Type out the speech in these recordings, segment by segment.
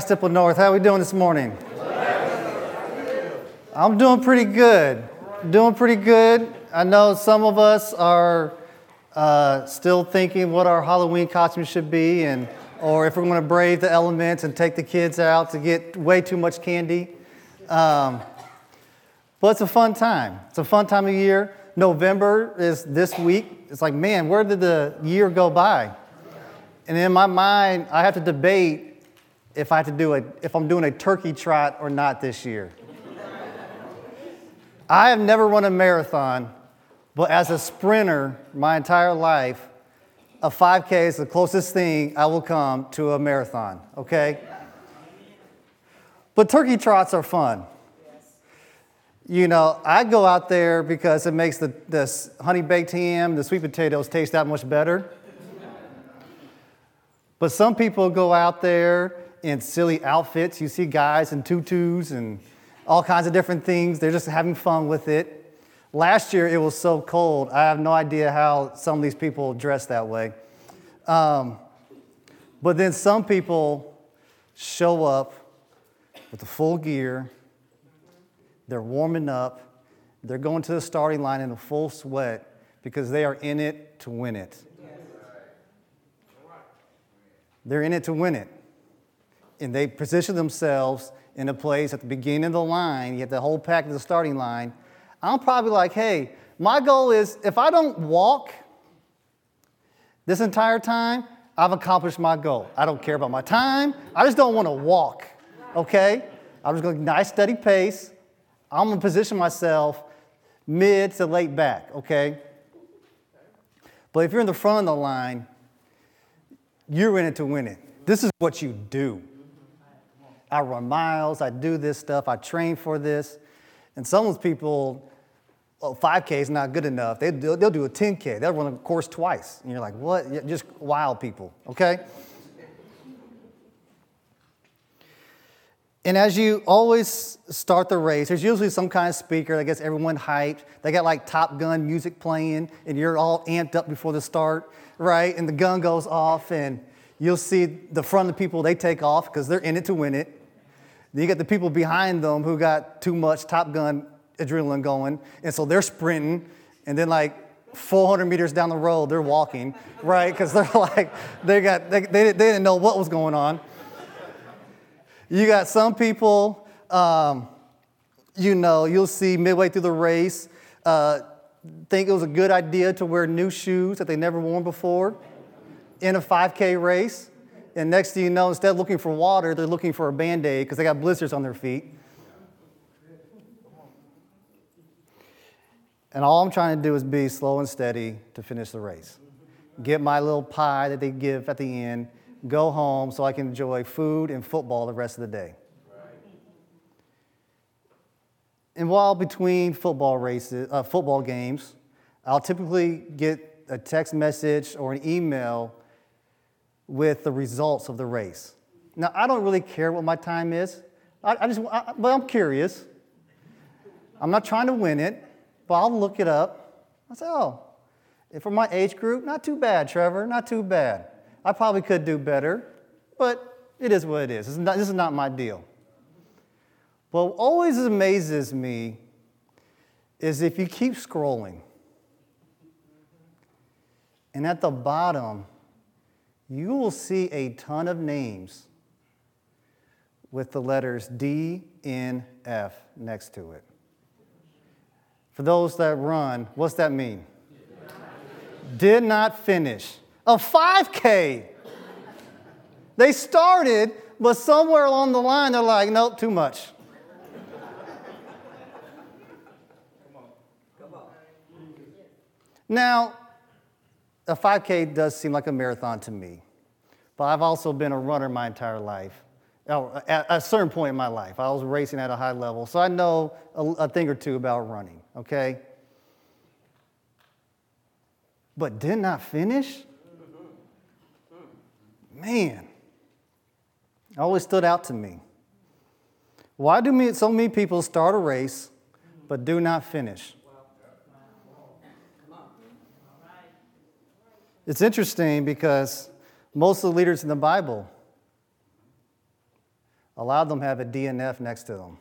Stipple North, how are we doing this morning? I'm doing pretty good. Doing pretty good. I know some of us are uh, still thinking what our Halloween costume should be, and or if we're going to brave the elements and take the kids out to get way too much candy. Um, but it's a fun time. It's a fun time of year. November is this week. It's like, man, where did the year go by? And in my mind, I have to debate if I have to do a, if I'm doing a turkey trot or not this year. I have never run a marathon, but as a sprinter my entire life, a 5K is the closest thing I will come to a marathon, okay? But turkey trots are fun. You know, I go out there because it makes the, the honey baked ham, the sweet potatoes taste that much better. But some people go out there in silly outfits. You see guys in tutus and all kinds of different things. They're just having fun with it. Last year it was so cold. I have no idea how some of these people dress that way. Um, but then some people show up with the full gear. They're warming up. They're going to the starting line in a full sweat because they are in it to win it. They're in it to win it. And they position themselves in a place at the beginning of the line. You have the whole pack of the starting line. I'm probably like, hey, my goal is if I don't walk this entire time, I've accomplished my goal. I don't care about my time. I just don't want to walk, okay? I'm just going nice, steady pace. I'm going to position myself mid to late back, okay? But if you're in the front of the line, you're in it to win it. This is what you do. I run miles, I do this stuff, I train for this. And some of those people, oh, 5K is not good enough. They, they'll do a 10K, they'll run a course twice. And you're like, what? Just wild people, okay? And as you always start the race, there's usually some kind of speaker that gets everyone hyped. They got like Top Gun music playing, and you're all amped up before the start, right? And the gun goes off, and you'll see the front of the people, they take off because they're in it to win it. Then you got the people behind them who got too much Top Gun adrenaline going, and so they're sprinting, and then like 400 meters down the road, they're walking, right? Because they're like, they got, they, they, they didn't know what was going on. You got some people, um, you know, you'll see midway through the race, uh, think it was a good idea to wear new shoes that they never worn before in a 5K race. And next thing you know, instead of looking for water, they're looking for a band aid because they got blisters on their feet. And all I'm trying to do is be slow and steady to finish the race. Get my little pie that they give at the end go home so I can enjoy food and football the rest of the day. And while between football races, uh, football games, I'll typically get a text message or an email with the results of the race. Now, I don't really care what my time is, I, I just, I, but I'm curious. I'm not trying to win it, but I'll look it up. I say, oh, for my age group, not too bad, Trevor, not too bad. I probably could do better, but it is what it is. Is not, this is not my deal. What always amazes me is if you keep scrolling, and at the bottom, you will see a ton of names with the letters D, N, F next to it. For those that run, what's that mean? Did not finish a 5K. They started, but somewhere along the line, they're like, nope, too much. Come on. Come on. Now, a 5K does seem like a marathon to me, but I've also been a runner my entire life. At a certain point in my life, I was racing at a high level, so I know a, a thing or two about running, okay? But did not finish? Man, always stood out to me. Why do so many people start a race but do not finish? It's interesting because most of the leaders in the Bible A lot of them have a DNF next to them.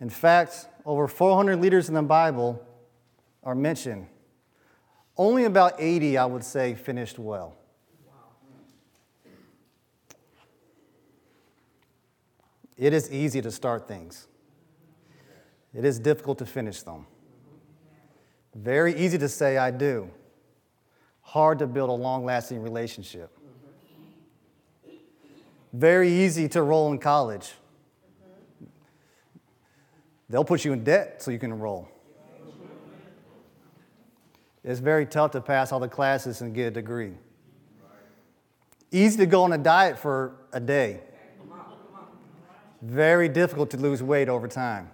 In fact, over 400 leaders in the Bible are mentioned. Only about 80, I would say, finished well. It is easy to start things. It is difficult to finish them. Very easy to say, I do. Hard to build a long lasting relationship. Very easy to enroll in college. They'll put you in debt so you can enroll. It's very tough to pass all the classes and get a degree. Easy to go on a diet for a day. Very difficult to lose weight over time.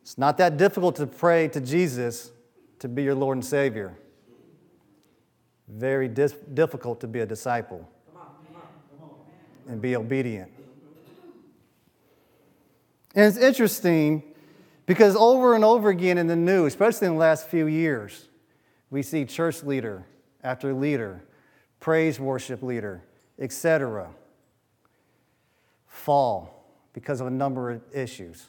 It's not that difficult to pray to Jesus to be your Lord and Savior. Very dis- difficult to be a disciple and be obedient. And it's interesting because over and over again in the news, especially in the last few years, we see church leader after leader, praise worship leader, etc., fall because of a number of issues.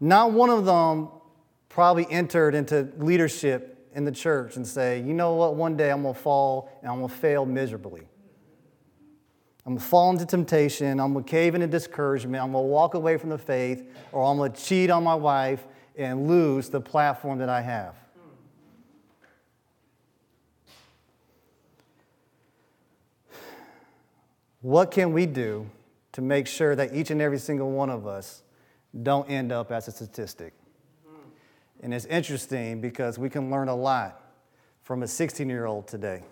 Not one of them probably entered into leadership in the church and say, you know what, one day I'm going to fall and I'm going to fail miserably. I'm going to fall into temptation. I'm going to cave into discouragement. I'm going to walk away from the faith, or I'm going to cheat on my wife and lose the platform that I have. What can we do to make sure that each and every single one of us don't end up as a statistic? And it's interesting because we can learn a lot from a 16 year old today.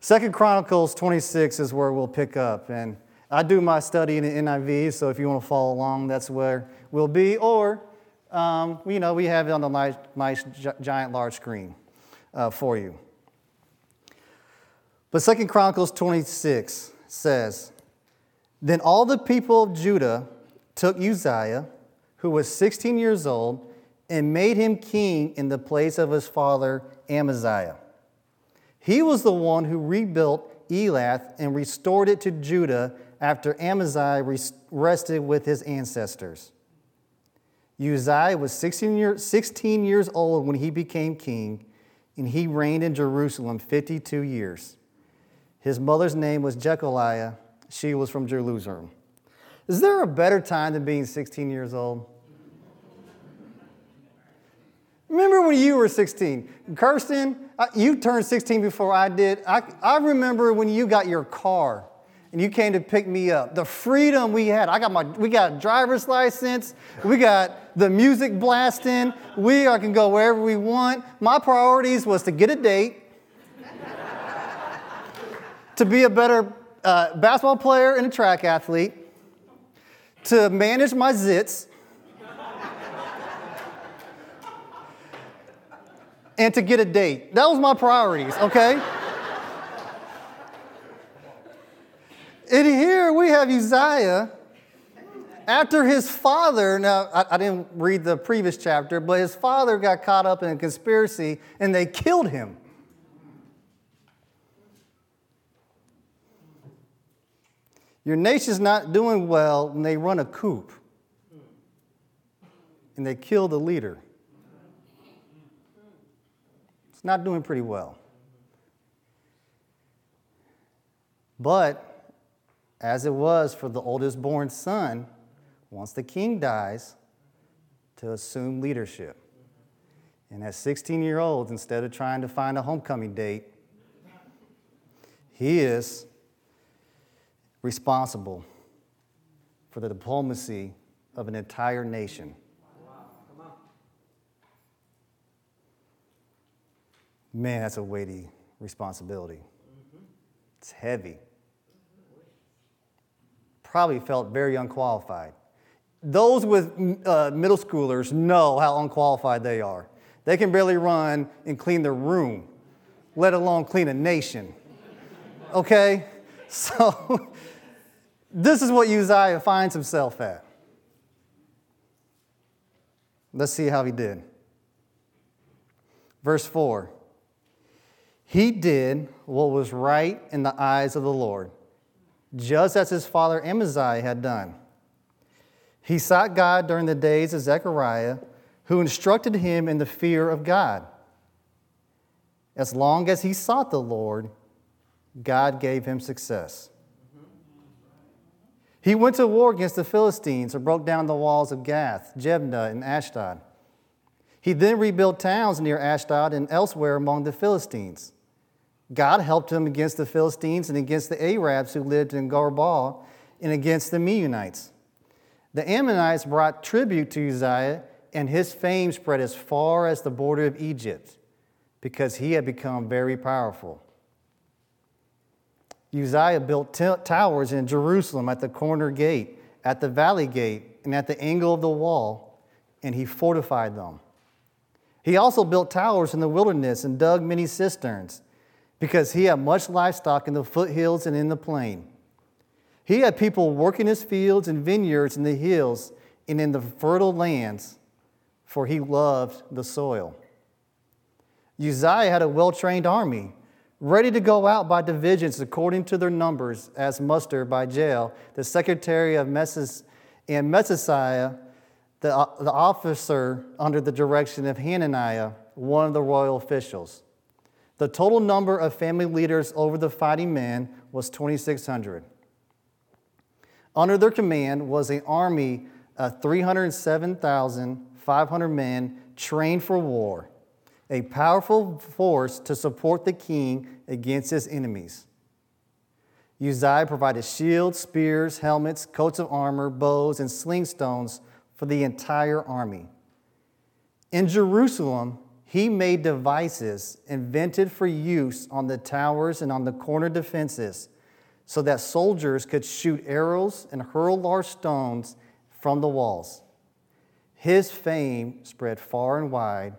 Second Chronicles 26 is where we'll pick up. And I do my study in the NIV, so if you want to follow along, that's where we'll be. Or, um, you know, we have it on the nice, nice giant large screen uh, for you. But Second Chronicles 26 says, Then all the people of Judah took Uzziah, who was 16 years old, and made him king in the place of his father Amaziah. He was the one who rebuilt Elath and restored it to Judah after Amaziah rested with his ancestors. Uzziah was 16, year, 16 years old when he became king, and he reigned in Jerusalem 52 years. His mother's name was Jekoliah. She was from Jerusalem. Is there a better time than being 16 years old? Remember when you were 16? Kirsten, you turned 16 before I did. I, I remember when you got your car and you came to pick me up. The freedom we had. I got my, we got driver's license. We got the music blasting. We I can go wherever we want. My priorities was to get a date, to be a better uh, basketball player and a track athlete, to manage my zits, and to get a date. That was my priorities, okay? and here we have Uzziah. After his father, now I, I didn't read the previous chapter, but his father got caught up in a conspiracy and they killed him. Your nation's not doing well when they run a coup and they kill the leader. It's not doing pretty well. But as it was for the oldest born son, once the king dies, to assume leadership. And at 16 year olds, instead of trying to find a homecoming date, he is responsible for the diplomacy of an entire nation. Man, that's a weighty responsibility. Mm-hmm. It's heavy. Probably felt very unqualified. Those with uh, middle schoolers know how unqualified they are. They can barely run and clean their room, let alone clean a nation. Okay? So, this is what Uzziah finds himself at. Let's see how he did. Verse 4 He did what was right in the eyes of the Lord, just as his father Amaziah had done. He sought God during the days of Zechariah, who instructed him in the fear of God. As long as he sought the Lord, God gave him success. He went to war against the Philistines and broke down the walls of Gath, Jabneh, and Ashdod. He then rebuilt towns near Ashdod and elsewhere among the Philistines. God helped him against the Philistines and against the Arabs who lived in Gur Baal and against the Meunites. The Ammonites brought tribute to Uzziah, and his fame spread as far as the border of Egypt because he had become very powerful. Uzziah built t- towers in Jerusalem at the corner gate, at the valley gate, and at the angle of the wall, and he fortified them. He also built towers in the wilderness and dug many cisterns because he had much livestock in the foothills and in the plain. He had people working his fields and vineyards in the hills and in the fertile lands, for he loved the soil. Uzziah had a well trained army, ready to go out by divisions according to their numbers, as mustered by Jeiel, the secretary of Messes, and Messiah, the, the officer under the direction of Hananiah, one of the royal officials. The total number of family leaders over the fighting men was 2,600. Under their command was an army of 307,500 men trained for war a powerful force to support the king against his enemies. Uzziah provided shields, spears, helmets, coats of armor, bows, and sling stones for the entire army. In Jerusalem, he made devices invented for use on the towers and on the corner defenses so that soldiers could shoot arrows and hurl large stones from the walls. His fame spread far and wide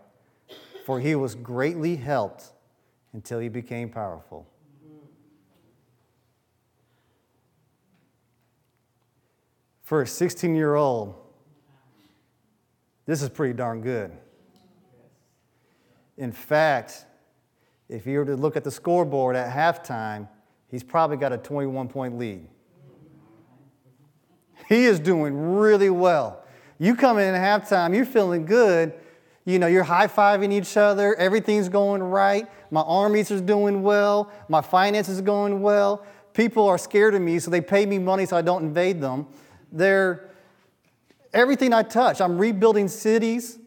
for he was greatly helped until he became powerful. For a 16 year old, this is pretty darn good. In fact, if you were to look at the scoreboard at halftime, he's probably got a 21 point lead. He is doing really well. You come in at halftime, you're feeling good, you know, you're high fiving each other, everything's going right, my armies are doing well, my finances are going well. People are scared of me, so they pay me money so I don't invade them. They're everything I touch. I'm rebuilding cities.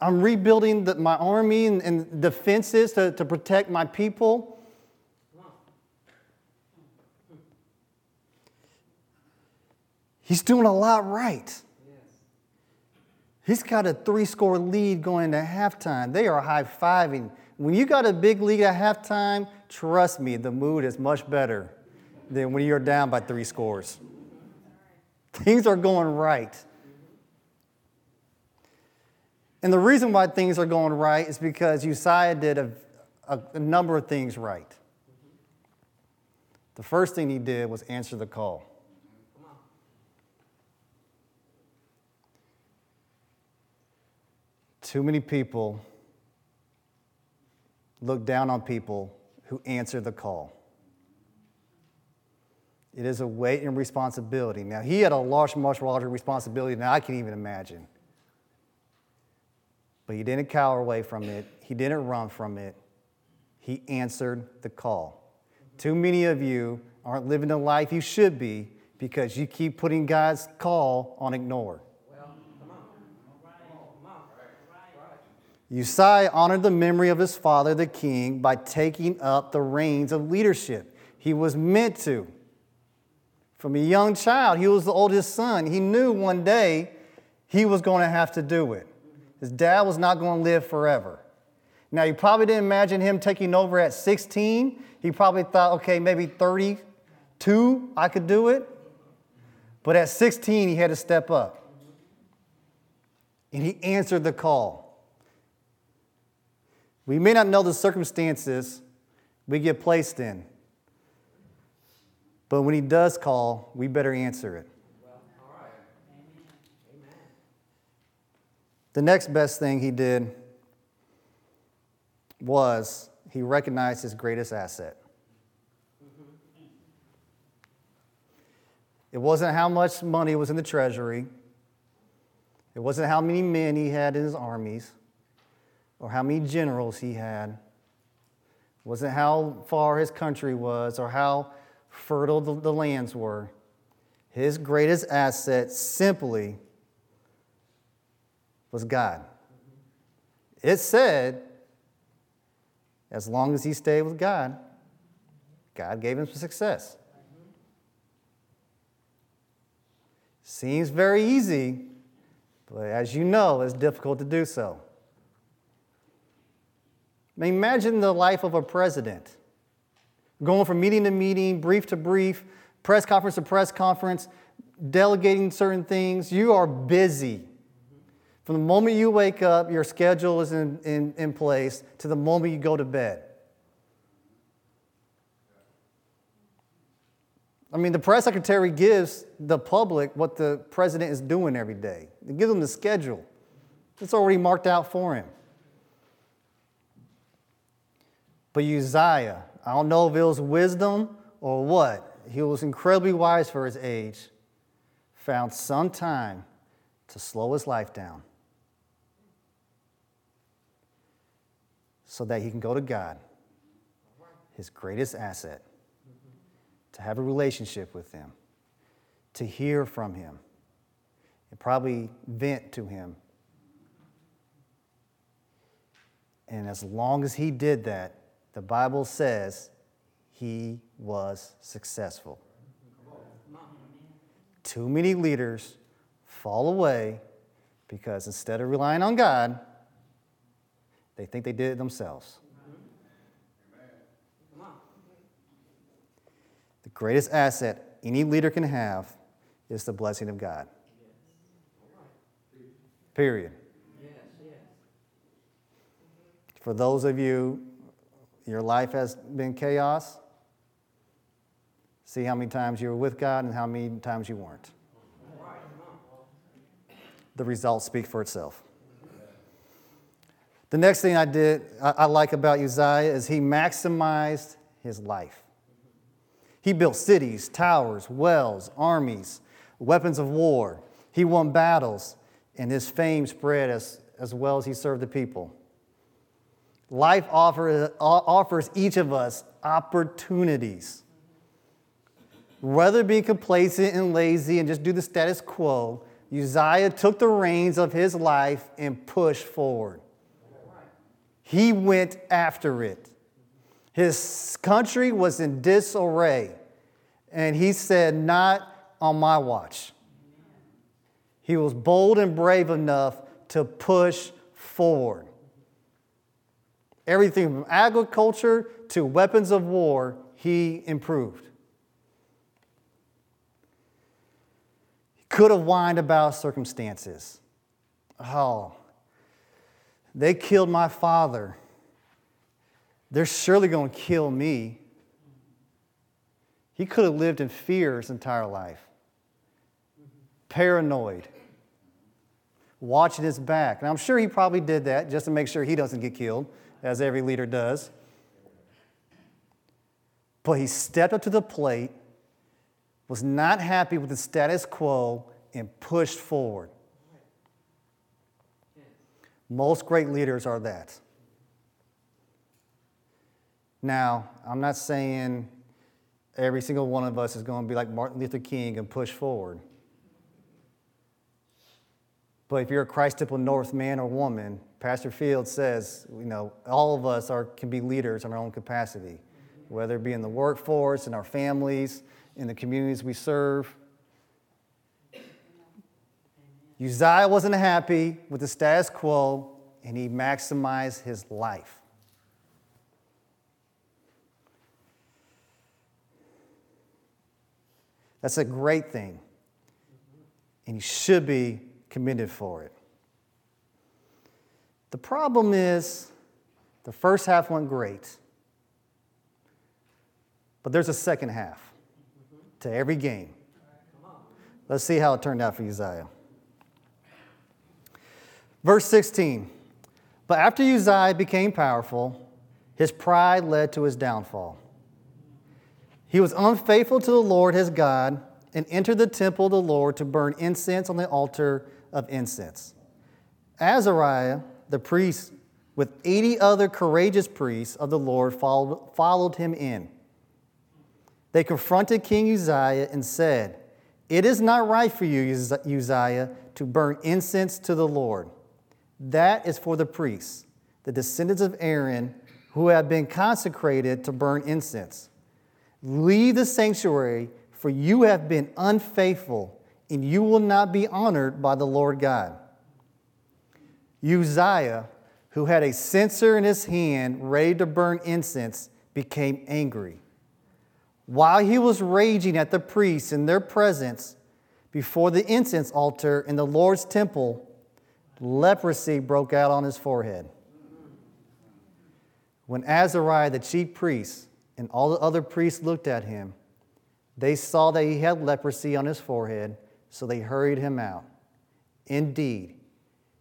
I'm rebuilding the, my army and, and defenses to, to protect my people. He's doing a lot right. He's got a three score lead going into halftime. They are high fiving. When you got a big lead at halftime, trust me, the mood is much better than when you're down by three scores. Things are going right. And the reason why things are going right is because Uzziah did a, a, a number of things right. The first thing he did was answer the call. Too many people look down on people who answer the call. It is a weight and responsibility. Now, he had a large, much larger responsibility than I can even imagine. But he didn't cower away from it, he didn't run from it. He answered the call. Too many of you aren't living the life you should be because you keep putting God's call on ignore. Uzziah honored the memory of his father, the king, by taking up the reins of leadership. He was meant to. From a young child, he was the oldest son. He knew one day he was going to have to do it. His dad was not going to live forever. Now, you probably didn't imagine him taking over at 16. He probably thought, okay, maybe 32, I could do it. But at 16, he had to step up. And he answered the call. We may not know the circumstances we get placed in, but when He does call, we better answer it. The next best thing he did was he recognized his greatest asset. It wasn't how much money was in the treasury. It wasn't how many men he had in his armies or how many generals he had. It wasn't how far his country was or how fertile the, lands were. His greatest asset simply was God. It said, as long as he stayed with God, God gave him success. Seems very easy, but as you know, it's difficult to do so. Imagine the life of a president going from meeting to meeting, brief to brief, press conference to press conference, delegating certain things. You are busy. From the moment you wake up, your schedule is in, in, in place to the moment you go to bed. I mean, the press secretary gives the public what the president is doing every day. They give them the schedule. It's already marked out for him. But Uzziah, I don't know if it was wisdom or what, he was incredibly wise for his age, found some time to slow his life down so that he can go to God, his greatest asset to have a relationship with Him, to hear from Him, and probably vent to Him. And as long as he did that, the Bible says he was successful. Too many leaders fall away because instead of relying on God, they think they did it themselves. The greatest asset any leader can have is the blessing of God. Period. For those of you, your life has been chaos. See how many times you were with God and how many times you weren't. The results speak for itself. The next thing I did, I, like about Uzziah is he maximized his life. He built cities, towers, wells, armies, weapons of war. He won battles, and his fame spread as, as well as he served the people. Life offer, uh, offers each of us opportunities. Rather be complacent and lazy and just do the status quo, Uzziah took the reins of his life and pushed forward. He went after it. His country was in disarray. And he said, Not on my watch. He was bold and brave enough to push forward. Everything from agriculture to weapons of war, he improved. He could have whined about circumstances. Oh, they killed my father. They're surely going to kill me. He could have lived in fear his entire life, paranoid, watching his back. And I'm sure he probably did that just to make sure he doesn't get killed, as every leader does. But he stepped up to the plate, was not happy with the status quo, and pushed forward. Most great leaders are that. Now, I'm not saying every single one of us is going to be like Martin Luther King and push forward. But if you're a Christ Temple North man or woman, Pastor Fields says, you know, all of us are, can be leaders in our own capacity, whether it be in the workforce, in our families, in the communities we serve. Uzziah wasn't happy with the status quo, and he maximized his life. That's a great thing. And you should be commended for it. The problem is the first half went great, but there's a second half to every game. Let's see how it turned out for Uzziah. Verse 16 But after Uzziah became powerful, His pride led to his downfall. He was unfaithful to the Lord his God and entered the temple of the Lord to burn incense on the altar of incense. Azariah, the priest, with 80 other courageous priests of the Lord, followed, followed him in. They confronted King Uzziah and said, It is not right for you, Uzziah, to burn incense to the Lord. That is for the priests, the descendants of Aaron, who have been consecrated to burn incense. Leave the sanctuary, for you have been unfaithful, and you will not be honored by the Lord God. Uzziah, who had a censer in his hand ready to burn incense, became angry. While he was raging at the priests in their presence before the incense altar in the Lord's temple, leprosy broke out on his forehead. When Azariah, the chief priest, and all the other priests looked at him, they saw that he had leprosy on his forehead, so they hurried him out. Indeed,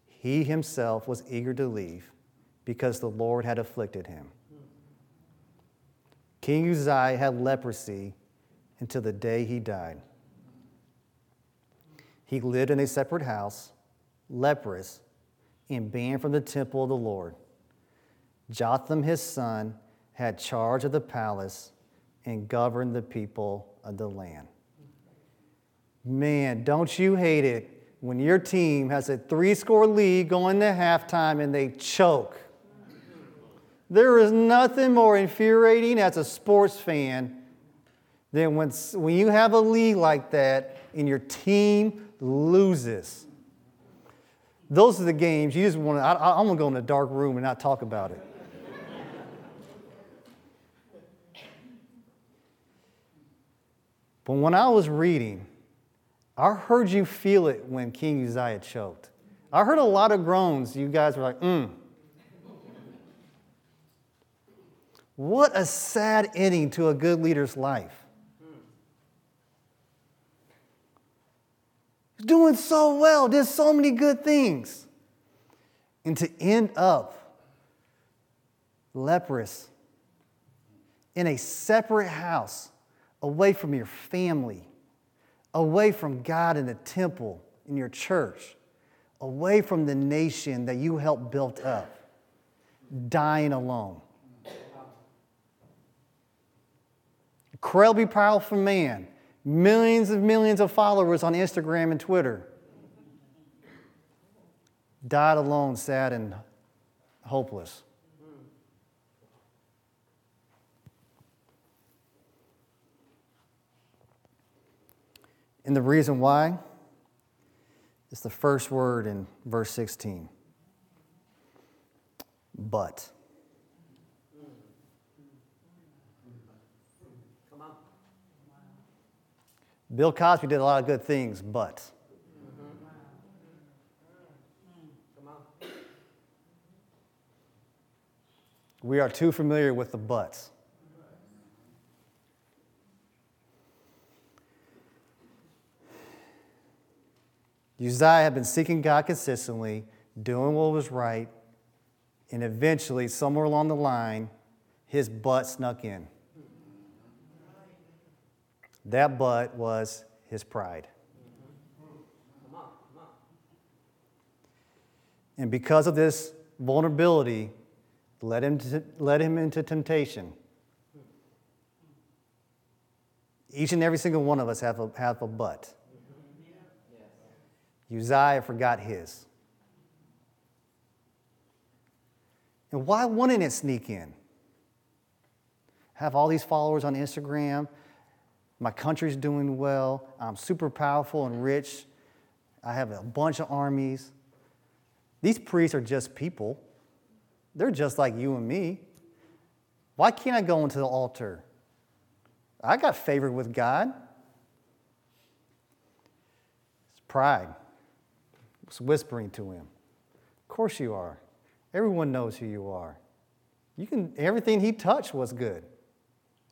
he himself was eager to leave because the Lord had afflicted him. King Uzziah had leprosy until the day he died. He lived in a separate house, leprous, and banned from the temple of the Lord. Jotham, his son, had charge of the palace and governed the people of the land. Man, don't you hate it when your team has a three score lead going to halftime and they choke? There is nothing more infuriating as a sports fan than when, when you have a lead like that and your team loses. Those are the games you just want to. I, I'm going to go in a dark room and not talk about it. but when I was reading, I heard you feel it when King Uzziah choked. I heard a lot of groans. You guys were like, mm. What a sad ending to a good leader's life. He's doing so well, did so many good things. And to end up leprous in a separate house, away from your family, away from God in the temple, in your church, away from the nation that you helped build up, dying alone. Incredibly powerful man, millions and millions of followers on Instagram and Twitter. Died alone, sad and hopeless. And the reason why is the first word in verse 16. But. Bill Cosby did a lot of good things, but. We are too familiar with the buts. Uzziah had been seeking God consistently, doing what was right, and eventually, somewhere along the line, his butt snuck in. That butt was his pride. And because of this vulnerability, led him, to, led him into temptation. Each and every single one of us have a, have a butt. Uzziah forgot his. And why wouldn't it sneak in? Have all these followers on Instagram, my country's doing well. I'm super powerful and rich. I have a bunch of armies. These priests are just people. They're just like you and me. Why can't I go into the altar? I got favored with God. It's pride. It's whispering to him. Of course you are. Everyone knows who you are. You can everything he touched was good.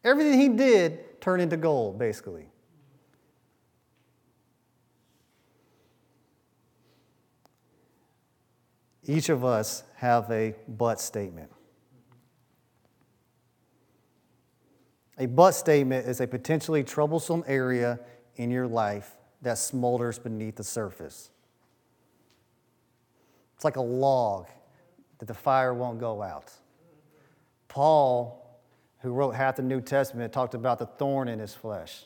Everything he did turned into gold, basically. Each of us have a but statement. A but statement is a potentially troublesome area in your life that smolders beneath the surface. It's like a log that the fire won't go out. Paul, who wrote half the New Testament, talked about the thorn in his flesh.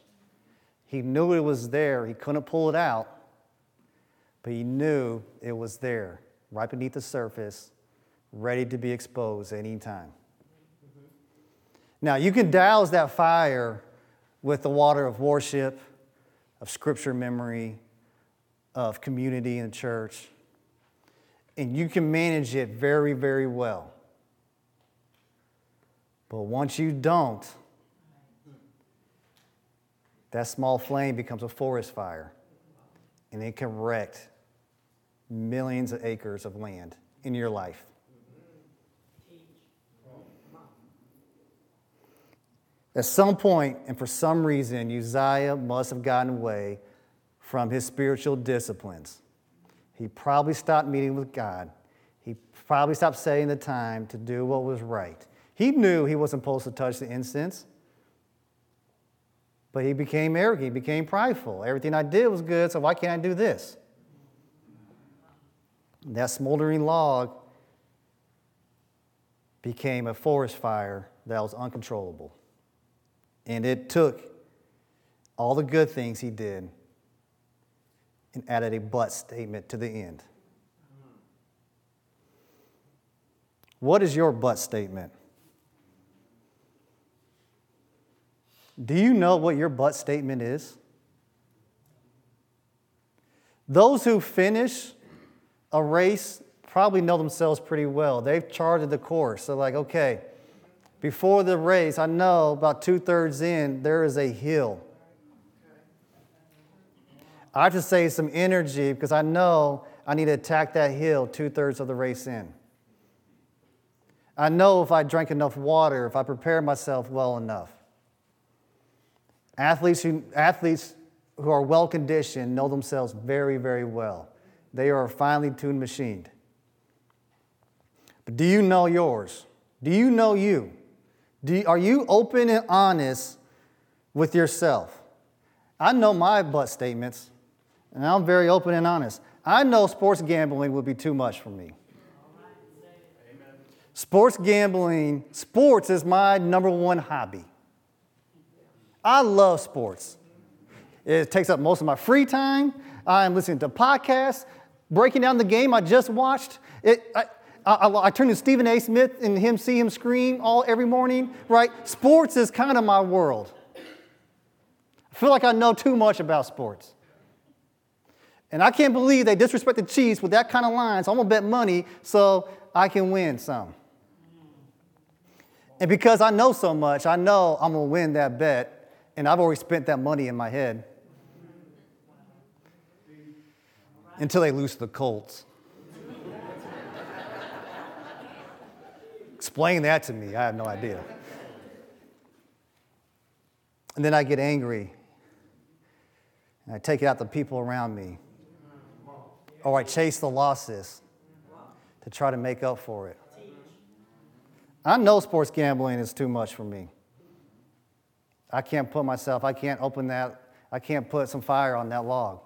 He knew it was there, he couldn't pull it out, but he knew it was there, right beneath the surface, ready to be exposed any time. Now, you can douse that fire with the water of worship, of scripture memory, of community in church, and you can manage it very, very well. But once you don't, that small flame becomes a forest fire, and it can wreck millions of acres of land in your life. At some point, and for some reason, Uzziah must have gotten away from his spiritual disciplines. He probably stopped meeting with God. He probably stopped setting the time to do what was right. He knew he wasn't supposed to touch the incense, but he became arrogant, he became prideful. Everything I did was good, so why can't I do this? That smoldering log became a forest fire that was uncontrollable. And it took all the good things he did and added a but statement to the end. What is your but statement? Do you know what your but statement is? Those who finish a race probably know themselves pretty well. They've charted the course. They're like, okay, before the race, I know about two thirds in, there is a hill. I have to save some energy because I know I need to attack that hill two thirds of the race in. I know if I drink enough water, if I prepare myself well enough. Athletes who, athletes who are well conditioned know themselves very, very well. They are a finely tuned machine. But do you know yours? Do you know you? You, are you open and honest with yourself? I know my but statements, and I'm very open and honest. I know sports gambling would be too much for me. Sports gambling, sports is my number one hobby. I love sports. It takes up most of my free time. I'm listening to podcasts, breaking down the game I just watched. It, I, I, I, I, turn to Stephen A. Smith and him see him scream all every morning, right? Sports is kind of my world. I feel like I know too much about sports. And I can't believe they disrespect the Chiefs with that kind of line, so I'm gonna bet money so I can win some. And because I know so much, I know I'm gonna win that bet, and I've already spent that money in my head. Until they lose the Colts. Explain that to me. I have no idea. And then I get angry. And I take it out the people around me. Or I chase the losses to try to make up for it. I know sports gambling is too much for me. I can't put myself, I can't open that, I can't put some fire on that log.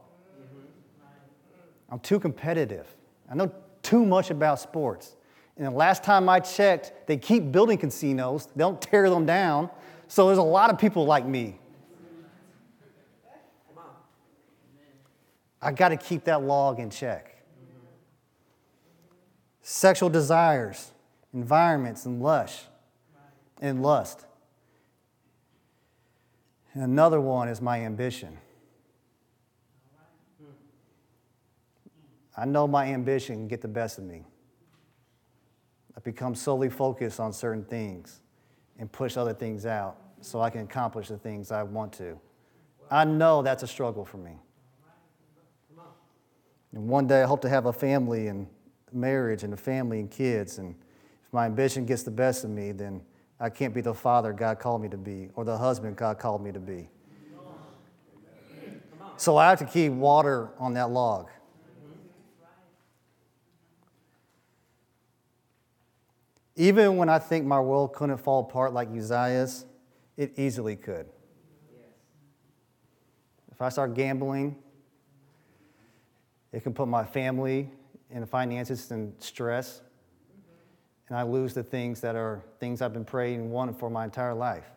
I'm too competitive. I know too much about sports. And the last time I checked, they keep building casinos, they don't tear them down. So there's a lot of people like me. I got to keep that log in check. Sexual desires, environments, and lush, and lust. And another one is my ambition. I know my ambition can get the best of me. I become solely focused on certain things and push other things out so I can accomplish the things I want to. I know that's a struggle for me. And one day I hope to have a family and marriage and a family and kids. And if my ambition gets the best of me, then I can't be the father God called me to be or the husband God called me to be. So I have to keep water on that log. Even when I think my world couldn't fall apart like Uzziah's, it easily could. If I start gambling, it can put my family and finances in stress, and I lose the things that are things I've been praying and wanting for my entire life.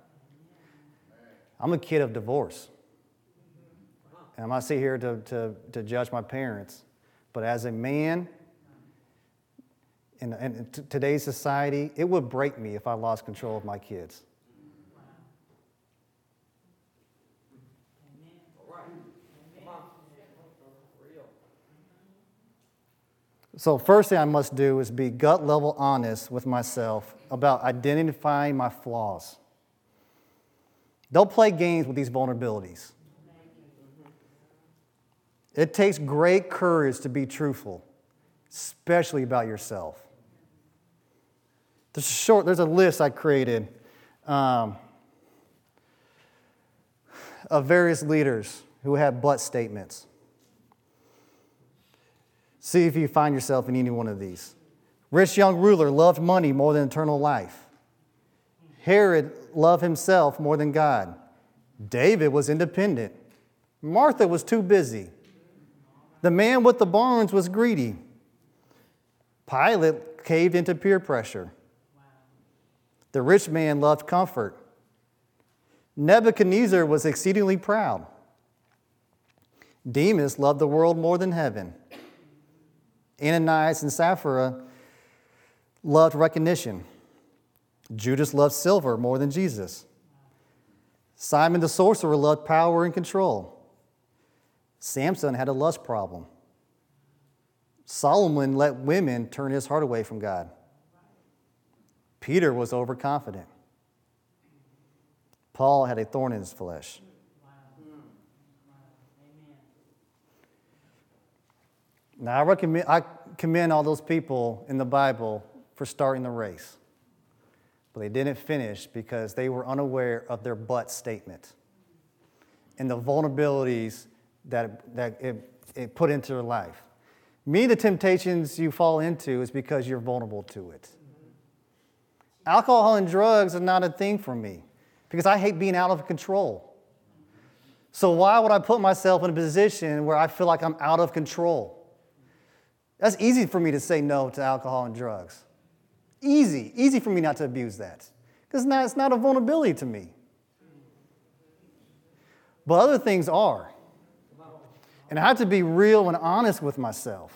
I'm a kid of divorce. And I'm not sitting here to, to, to judge my parents, but as a man in, in today's society, it would break me if I lost control of my kids. So, first thing I must do is be gut level honest with myself about identifying my flaws. Don't play games with these vulnerabilities. It takes great courage to be truthful, especially about yourself. There's a short, there's a list I created um, of various leaders who had but statements. See if you find yourself in any one of these. Rich young ruler loved money more than eternal life. Herod loved himself more than God. David was independent. Martha was too busy. The man with the barns was greedy. Pilate caved into peer pressure. The rich man loved comfort. Nebuchadnezzar was exceedingly proud. Demas loved the world more than heaven. Ananias and Sapphira loved recognition. Judas loved silver more than Jesus. Simon the sorcerer loved power and control. Samson had a lust problem. Solomon let women turn his heart away from God. Peter was overconfident. Paul had a thorn in his flesh. Now, I, recommend, I commend all those people in the Bible for starting the race, but they didn't finish because they were unaware of their but statement and the vulnerabilities that, that it, it put into their life. Me, the temptations you fall into is because you're vulnerable to it. Alcohol and drugs are not a thing for me because I hate being out of control. So, why would I put myself in a position where I feel like I'm out of control? That's easy for me to say no to alcohol and drugs. Easy, easy for me not to abuse that because now it's not a vulnerability to me. But other things are. And I have to be real and honest with myself.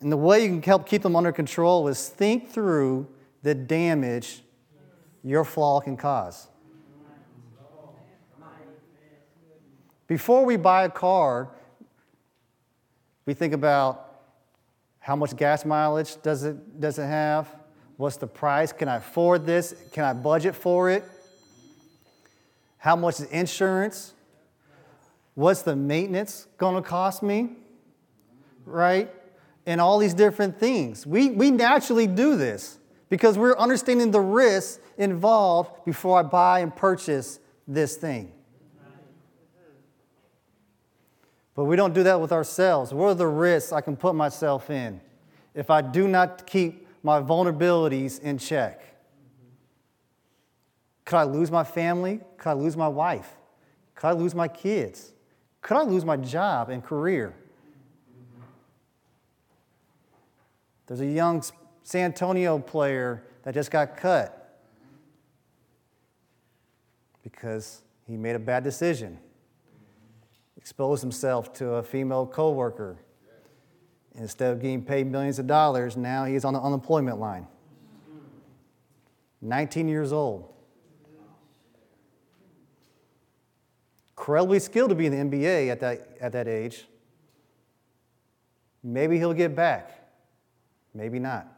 And the way you can help keep them under control is think through the damage your flaw can cause. Before we buy a car, we think about how much gas mileage does it, does it have? What's the price? Can I afford this? Can I budget for it? How much is insurance? What's the maintenance going to cost me? Right? And all these different things. We, we naturally do this because we're understanding the risks involved before I buy and purchase this thing. But we don't do that with ourselves. What are the risks I can put myself in if I do not keep my vulnerabilities in check? Could I lose my family? Could I lose my wife? Could I lose my kids? Could I lose my job and career? There's a young San Antonio player that just got cut because he made a bad decision exposed himself to a female coworker. Instead of getting paid millions of dollars, now he's on the unemployment line. 19 years old. Incredibly skilled to be in the NBA at that, at that age. Maybe he'll get back. Maybe not.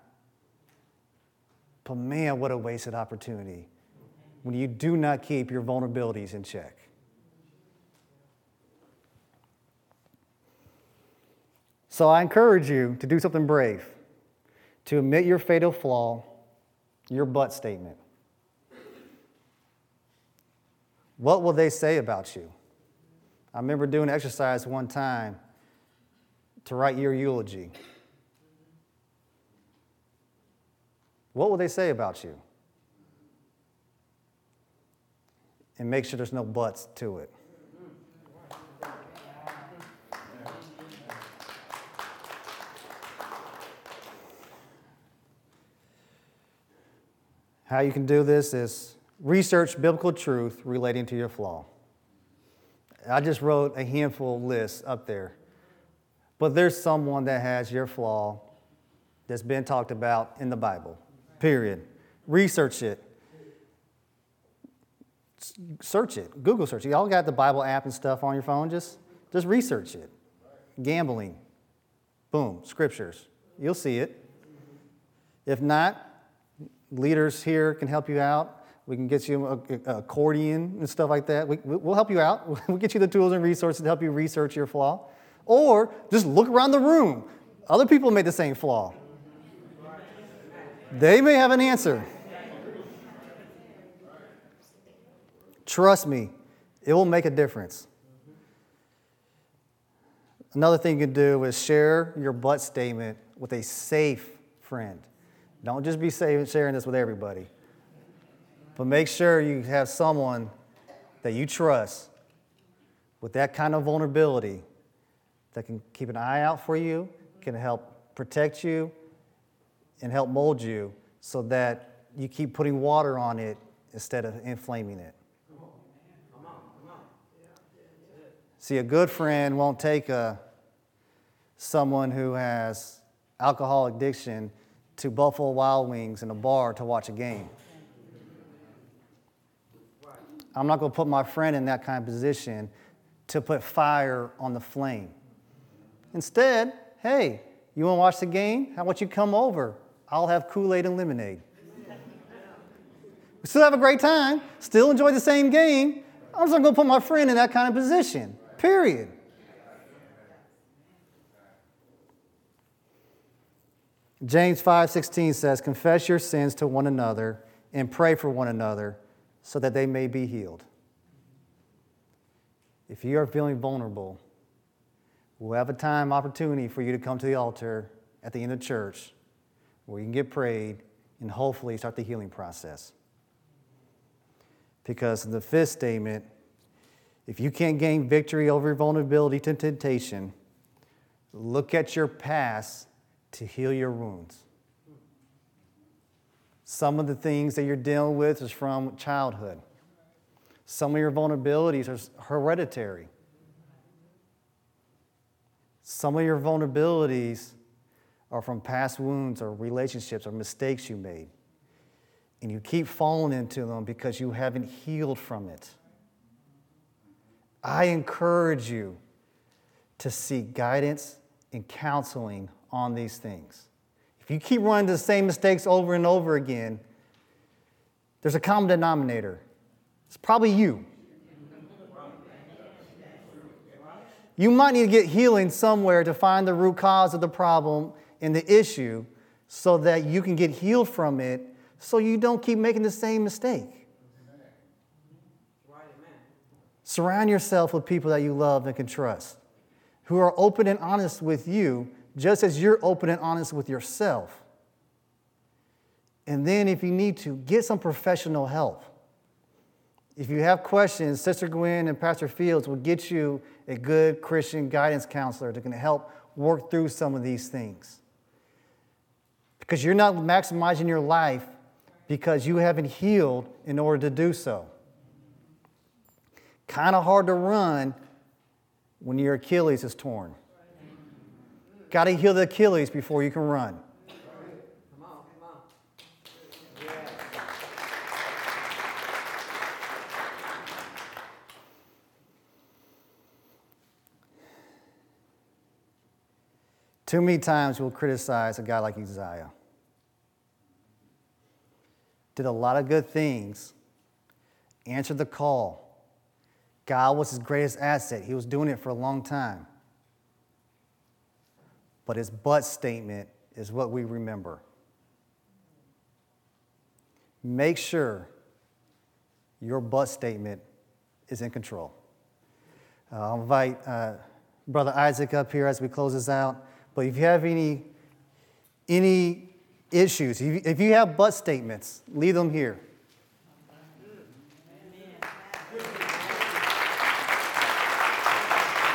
But man, what a wasted opportunity when you do not keep your vulnerabilities in check. So I encourage you to do something brave, to admit your fatal flaw, your but statement. What will they say about you? I remember doing an exercise one time to write your eulogy. What will they say about you? And make sure there's no buts to it. How you can do this is research biblical truth relating to your flaw. I just wrote a handful of lists up there. But there's someone that has your flaw that's been talked about in the Bible, period. Research it. Search it. Google search it. Y'all got the Bible app and stuff on your phone. Just, just research it. Gambling. Boom. Scriptures. You'll see it. If not, leaders here can help you out. We can get you an accordion and stuff like that. We, will help you out. We'll get you the tools and resources to help you research your flaw. Or just look around the room. Other people made the same flaw. They may have an answer. Trust me, it will make a difference. Another thing you can do is share your but statement with a safe friend. Don't just be sharing this with everybody, but make sure you have someone that you trust with that kind of vulnerability that can keep an eye out for you, can help protect you, and help mold you so that you keep putting water on it instead of inflaming it. See, a good friend won't take a, someone who has alcohol addiction to Buffalo Wild Wings in a bar to watch a game. I'm not going to put my friend in that kind of position to put fire on the flame. Instead, hey, you want to watch the game? How about you come over? I'll have Kool Aid and lemonade. We still have a great time, still enjoy the same game. I'm just not going to put my friend in that kind of position, period. James 5:16 says, "Confess your sins to one another and pray for one another so that they may be healed." If you are feeling vulnerable, we'll have a time opportunity for you to come to the altar at the end of church where you can get prayed and hopefully start the healing process. Because in the fifth statement, if you can't gain victory over vulnerability to temptation, look at your past to heal your wounds. Some of the things that you're dealing with is from childhood. Some of your vulnerabilities are hereditary. Some of your vulnerabilities are from past wounds or relationships or mistakes you made. And you keep falling into them because you haven't healed from it. I encourage you to seek guidance and counseling on these things. If you keep running the same mistakes over and over again, there's a common denominator. It's probably you. You might need to get healing somewhere to find the root cause of the problem and the issue so that you can get healed from it so you don't keep making the same mistake. Surround yourself with people that you love and can trust, who are open and honest with you just as you're open and honest with yourself. And then, if you need to, get some professional help. If you have questions, Sister Gwen and Pastor Fields will get you a good Christian guidance counselor that can help work through some of these things. Because you're not maximizing your life because you haven't healed in order to do so. Kind of hard to run when your Achilles is torn. Got to heal the Achilles before you can run. Too many times we'll criticize a guy like Uzziah. Did a lot of good things, answered the call. God was his greatest asset. He was doing it for a long time but his but statement is what we remember. Make sure your but statement is in control. Uh, I'll invite uh, Brother Isaac up here as we close this out. But if you have any, any issues. If you have but statements, leave them here.